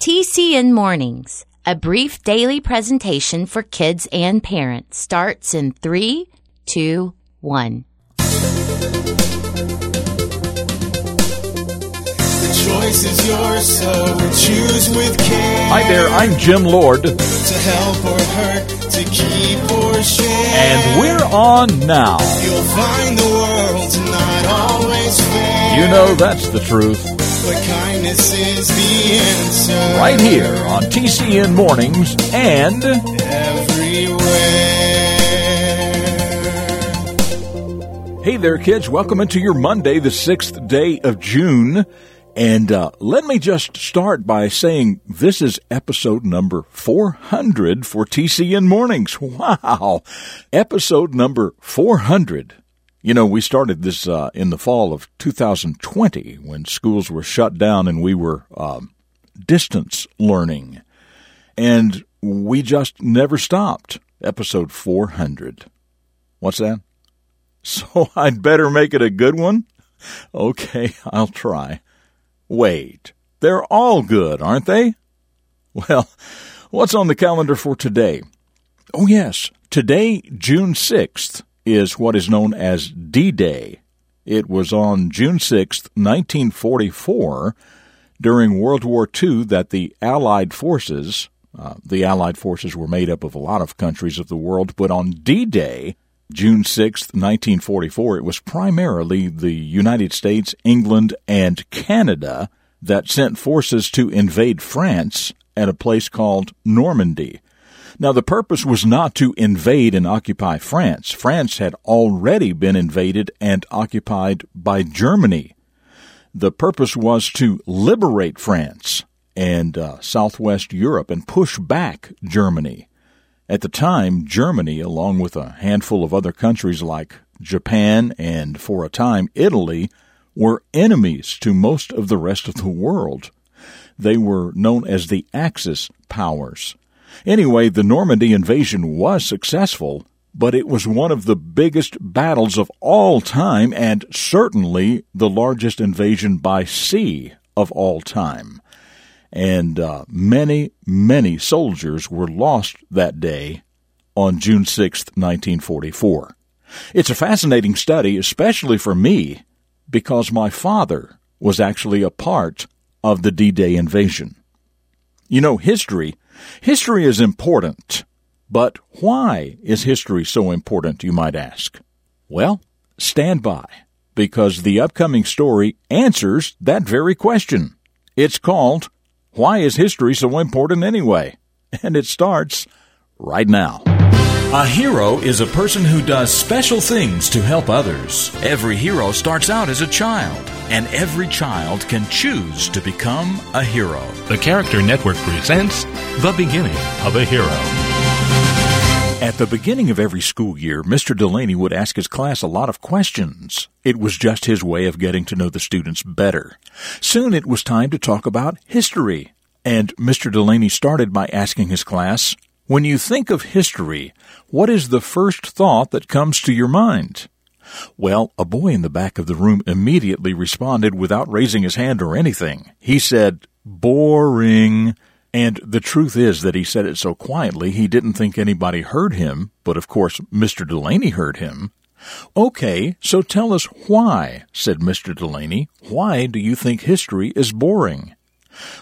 TCN Mornings, a brief daily presentation for kids and parents, starts in three, two, one. Choice is yours, so choose with care. Hi there, I'm Jim Lord, To help or hurt, to keep or share. and we're on now. You'll find the world's not always fair. You know that's the truth. But kindness is the answer. Right here on TCN Mornings and Everywhere. Hey there, kids. Welcome into your Monday, the 6th day of June. And uh, let me just start by saying this is episode number 400 for TCN Mornings. Wow. Episode number 400. You know, we started this uh, in the fall of 2020 when schools were shut down and we were um, distance learning. And we just never stopped. Episode 400. What's that? So I'd better make it a good one? Okay, I'll try. Wait, they're all good, aren't they? Well, what's on the calendar for today? Oh, yes, today, June 6th, is what is known as D Day. It was on June 6th, 1944, during World War II, that the Allied forces, uh, the Allied forces were made up of a lot of countries of the world, but on D Day, June 6th, 1944, it was primarily the United States, England, and Canada that sent forces to invade France at a place called Normandy. Now, the purpose was not to invade and occupy France. France had already been invaded and occupied by Germany. The purpose was to liberate France and uh, southwest Europe and push back Germany. At the time, Germany, along with a handful of other countries like Japan and, for a time, Italy, were enemies to most of the rest of the world. They were known as the Axis powers. Anyway, the Normandy invasion was successful, but it was one of the biggest battles of all time and certainly the largest invasion by sea of all time and uh, many, many soldiers were lost that day on June 6, 1944. It's a fascinating study, especially for me, because my father was actually a part of the D-Day invasion. You know, history, history is important, but why is history so important, you might ask? Well, stand by, because the upcoming story answers that very question. It's called why is history so important anyway? And it starts right now. A hero is a person who does special things to help others. Every hero starts out as a child, and every child can choose to become a hero. The Character Network presents The Beginning of a Hero. At the beginning of every school year, Mr. Delaney would ask his class a lot of questions. It was just his way of getting to know the students better. Soon it was time to talk about history. And Mr. Delaney started by asking his class, When you think of history, what is the first thought that comes to your mind? Well, a boy in the back of the room immediately responded without raising his hand or anything. He said, Boring. And the truth is that he said it so quietly he didn't think anybody heard him, but of course Mr. Delaney heard him. Okay, so tell us why, said Mr. Delaney. Why do you think history is boring?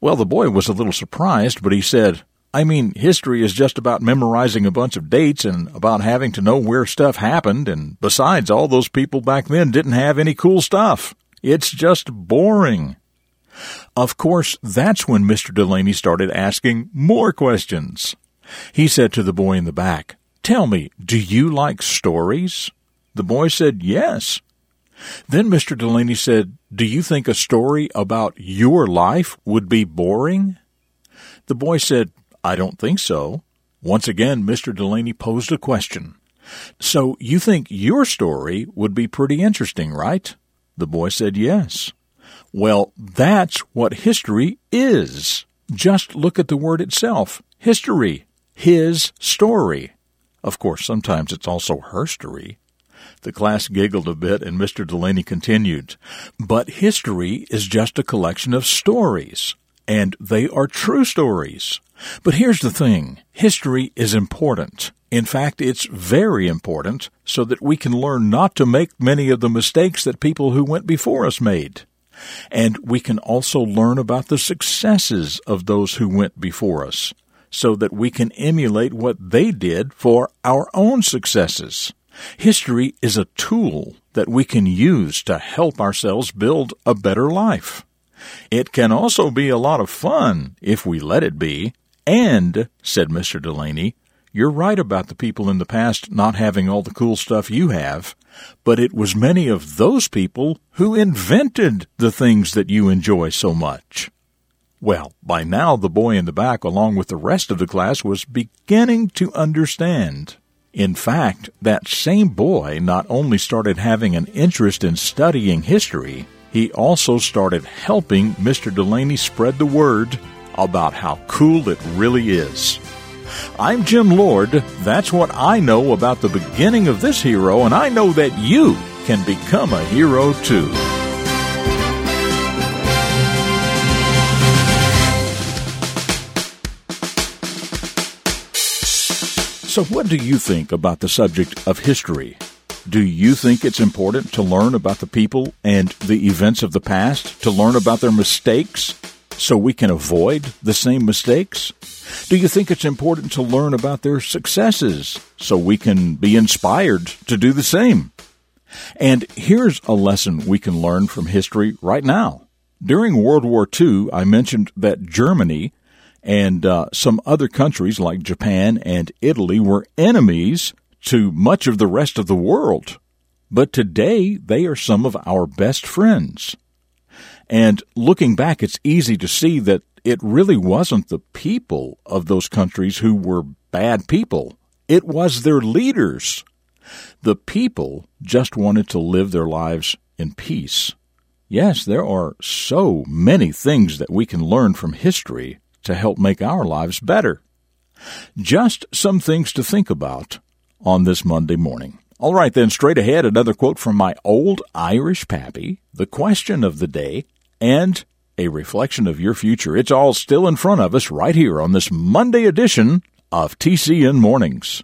Well, the boy was a little surprised, but he said, I mean, history is just about memorizing a bunch of dates and about having to know where stuff happened, and besides, all those people back then didn't have any cool stuff. It's just boring. Of course, that's when Mr. Delaney started asking more questions. He said to the boy in the back, Tell me, do you like stories? The boy said, Yes. Then Mr. Delaney said, Do you think a story about your life would be boring? The boy said, I don't think so. Once again, Mr. Delaney posed a question. So you think your story would be pretty interesting, right? The boy said, Yes. Well, that's what history is. Just look at the word itself. History. His story. Of course, sometimes it's also her story. The class giggled a bit and Mr. Delaney continued. But history is just a collection of stories. and they are true stories. But here's the thing. History is important. In fact, it's very important so that we can learn not to make many of the mistakes that people who went before us made. And we can also learn about the successes of those who went before us so that we can emulate what they did for our own successes. History is a tool that we can use to help ourselves build a better life. It can also be a lot of fun if we let it be. And, said Mr. Delaney, you're right about the people in the past not having all the cool stuff you have, but it was many of those people who invented the things that you enjoy so much. Well, by now the boy in the back, along with the rest of the class, was beginning to understand. In fact, that same boy not only started having an interest in studying history, he also started helping Mr. Delaney spread the word about how cool it really is. I'm Jim Lord. That's what I know about the beginning of this hero, and I know that you can become a hero too. So, what do you think about the subject of history? Do you think it's important to learn about the people and the events of the past, to learn about their mistakes so we can avoid the same mistakes? Do you think it's important to learn about their successes so we can be inspired to do the same? And here's a lesson we can learn from history right now. During World War II, I mentioned that Germany and uh, some other countries like Japan and Italy were enemies to much of the rest of the world. But today, they are some of our best friends. And looking back, it's easy to see that it really wasn't the people of those countries who were bad people. It was their leaders. The people just wanted to live their lives in peace. Yes, there are so many things that we can learn from history to help make our lives better. Just some things to think about on this Monday morning. All right, then, straight ahead, another quote from my old Irish pappy, the question of the day, and a reflection of your future. It's all still in front of us right here on this Monday edition of TCN Mornings.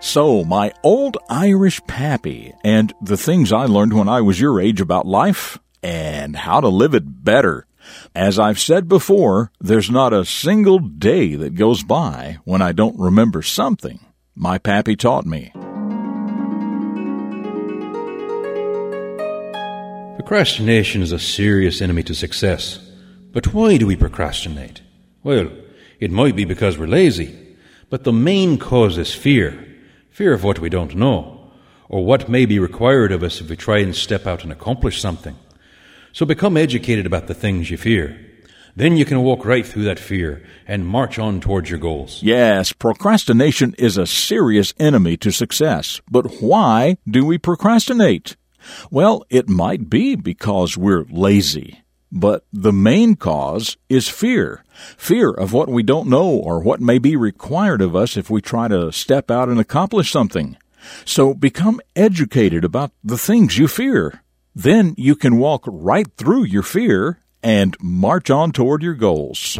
So, my old Irish pappy, and the things I learned when I was your age about life and how to live it better. As I've said before, there's not a single day that goes by when I don't remember something my pappy taught me. Procrastination is a serious enemy to success. But why do we procrastinate? Well, it might be because we're lazy, but the main cause is fear fear of what we don't know, or what may be required of us if we try and step out and accomplish something. So become educated about the things you fear. Then you can walk right through that fear and march on towards your goals. Yes, procrastination is a serious enemy to success. But why do we procrastinate? Well, it might be because we're lazy. But the main cause is fear. Fear of what we don't know or what may be required of us if we try to step out and accomplish something. So become educated about the things you fear. Then you can walk right through your fear and march on toward your goals.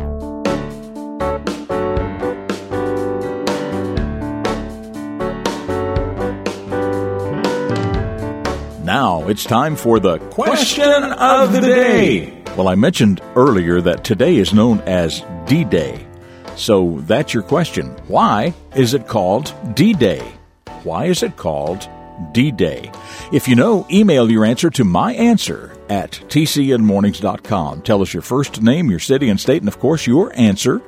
It's time for the question of the day. Well, I mentioned earlier that today is known as D Day. So that's your question. Why is it called D Day? Why is it called D Day? If you know, email your answer to my answer at tcnmornings.com. Tell us your first name, your city and state, and of course your answer.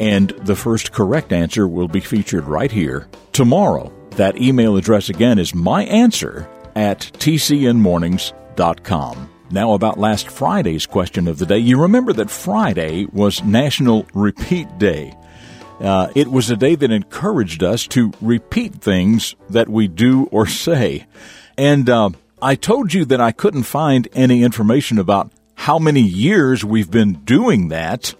And the first correct answer will be featured right here tomorrow. That email address again is my answer at tcnmornings.com. Now, about last Friday's question of the day. You remember that Friday was National Repeat Day. Uh, it was a day that encouraged us to repeat things that we do or say. And uh, I told you that I couldn't find any information about how many years we've been doing that,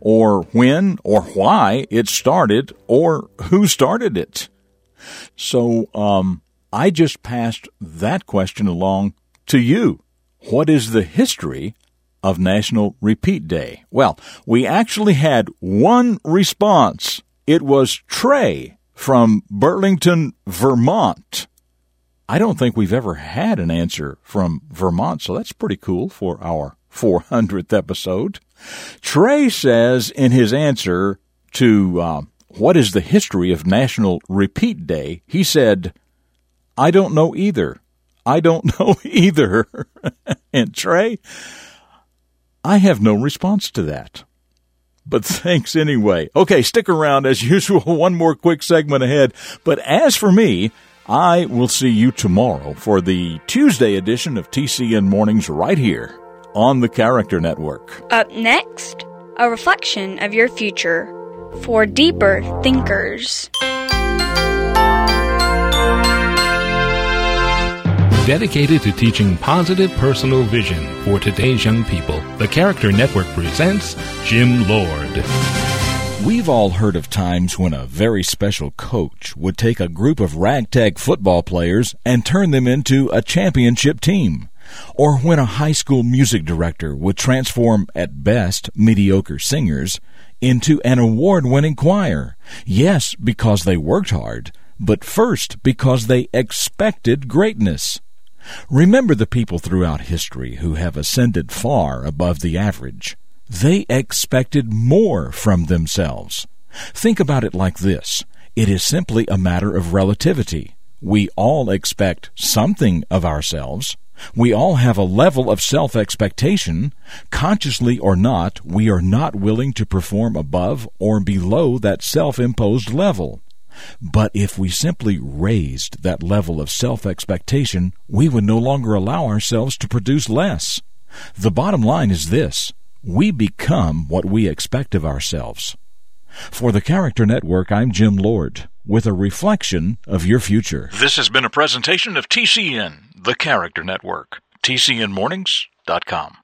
or when or why it started, or who started it. So um, I just passed that question along to you. What is the history of National Repeat Day? Well, we actually had one response. It was Trey from Burlington, Vermont. I don't think we've ever had an answer from Vermont, so that's pretty cool for our 400th episode. Trey says in his answer to uh, what is the history of National Repeat Day, he said, I don't know either. I don't know either. and Trey, I have no response to that. But thanks anyway. Okay, stick around as usual. One more quick segment ahead. But as for me, I will see you tomorrow for the Tuesday edition of TCN Mornings right here on the Character Network. Up next, a reflection of your future for deeper thinkers. Dedicated to teaching positive personal vision for today's young people, the Character Network presents Jim Lord. We've all heard of times when a very special coach would take a group of ragtag football players and turn them into a championship team. Or when a high school music director would transform, at best, mediocre singers into an award winning choir. Yes, because they worked hard, but first because they expected greatness. Remember the people throughout history who have ascended far above the average. They expected more from themselves. Think about it like this it is simply a matter of relativity. We all expect something of ourselves. We all have a level of self expectation. Consciously or not, we are not willing to perform above or below that self imposed level. But if we simply raised that level of self expectation, we would no longer allow ourselves to produce less. The bottom line is this we become what we expect of ourselves. For the Character Network, I'm Jim Lord with a reflection of your future. This has been a presentation of TCN, the Character Network. TCNMornings.com.